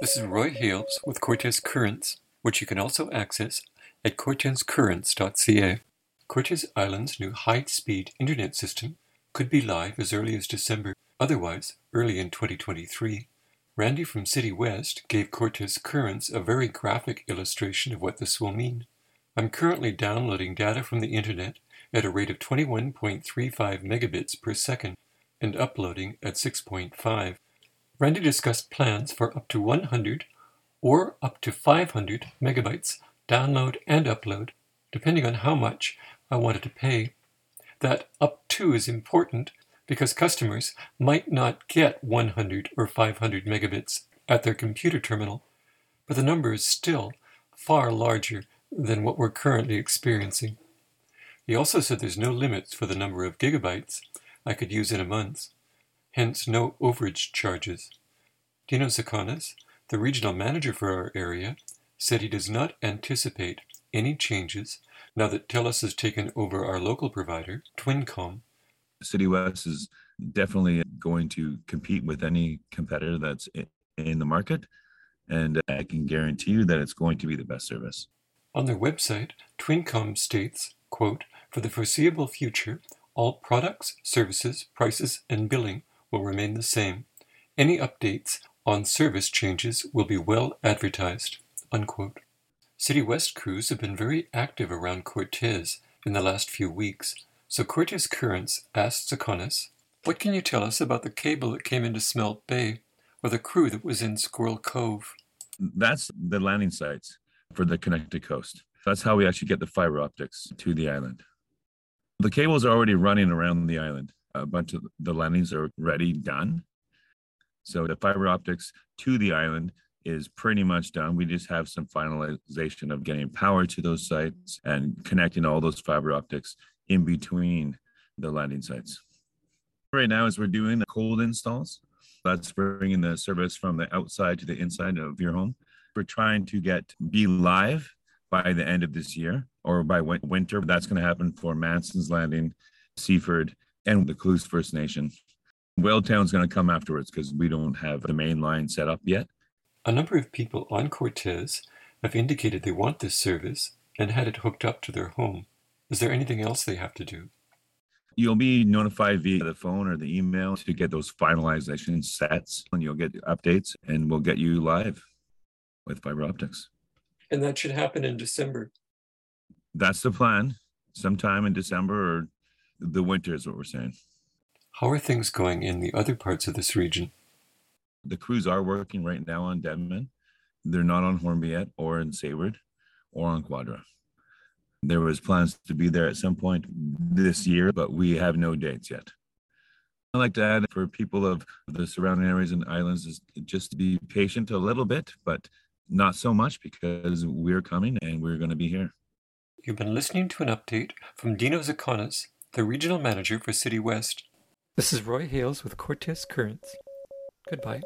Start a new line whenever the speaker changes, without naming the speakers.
This is Roy Hales with Cortes Currents, which you can also access at cortescurrents.ca. Cortes Island's new high-speed internet system could be live as early as December, otherwise early in 2023. Randy from City West gave Cortes Currents a very graphic illustration of what this will mean. I'm currently downloading data from the internet at a rate of 21.35 megabits per second and uploading at 6.5. Randy discussed plans for up to 100 or up to 500 megabytes download and upload, depending on how much I wanted to pay. That up to is important because customers might not get 100 or 500 megabits at their computer terminal, but the number is still far larger than what we're currently experiencing. He also said there's no limits for the number of gigabytes I could use in a month hence no overage charges. Dino Zakanis, the regional manager for our area, said he does not anticipate any changes now that TELUS has taken over our local provider, Twincom.
City West is definitely going to compete with any competitor that's in the market, and I can guarantee you that it's going to be the best service.
On their website, Twincom states, quote, For the foreseeable future, all products, services, prices, and billing will remain the same. Any updates on service changes will be well advertised. Unquote. City West crews have been very active around Cortes in the last few weeks, so Cortes Currents asked Zakonis, What can you tell us about the cable that came into Smelt Bay, or the crew that was in Squirrel Cove?
That's the landing sites for the connected coast. That's how we actually get the fiber optics to the island. The cables are already running around the island a bunch of the landings are ready, done. So the fiber optics to the island is pretty much done. We just have some finalization of getting power to those sites and connecting all those fiber optics in between the landing sites. Right now, as we're doing the cold installs, that's bringing the service from the outside to the inside of your home. We're trying to get be live by the end of this year or by winter. That's going to happen for Manson's Landing, Seaford, and the Klahoose First Nation. Whaletown's going to come afterwards because we don't have the main line set up yet.
A number of people on Cortes have indicated they want this service and had it hooked up to their home. Is there anything else they have to do?
You'll be notified via the phone or the email to get those finalization sets, and you'll get updates, and we'll get you live with fiber optics.
And that should happen in December.
That's the plan. Sometime in December or the winter is what we're saying.
How are things going in the other parts of this region?
The crews are working right now on Denman. They're not on Hornby yet, or in Sayward, or on Quadra. There was plans to be there at some point this year, but we have no dates yet. I'd like to add for people of the surrounding areas and islands is just to be patient a little bit, but not so much because we're coming and we're going to be here.
You've been listening to an update from Dino Zakonis the regional manager for City West. This is Roy Hales with Cortes Currents. Goodbye.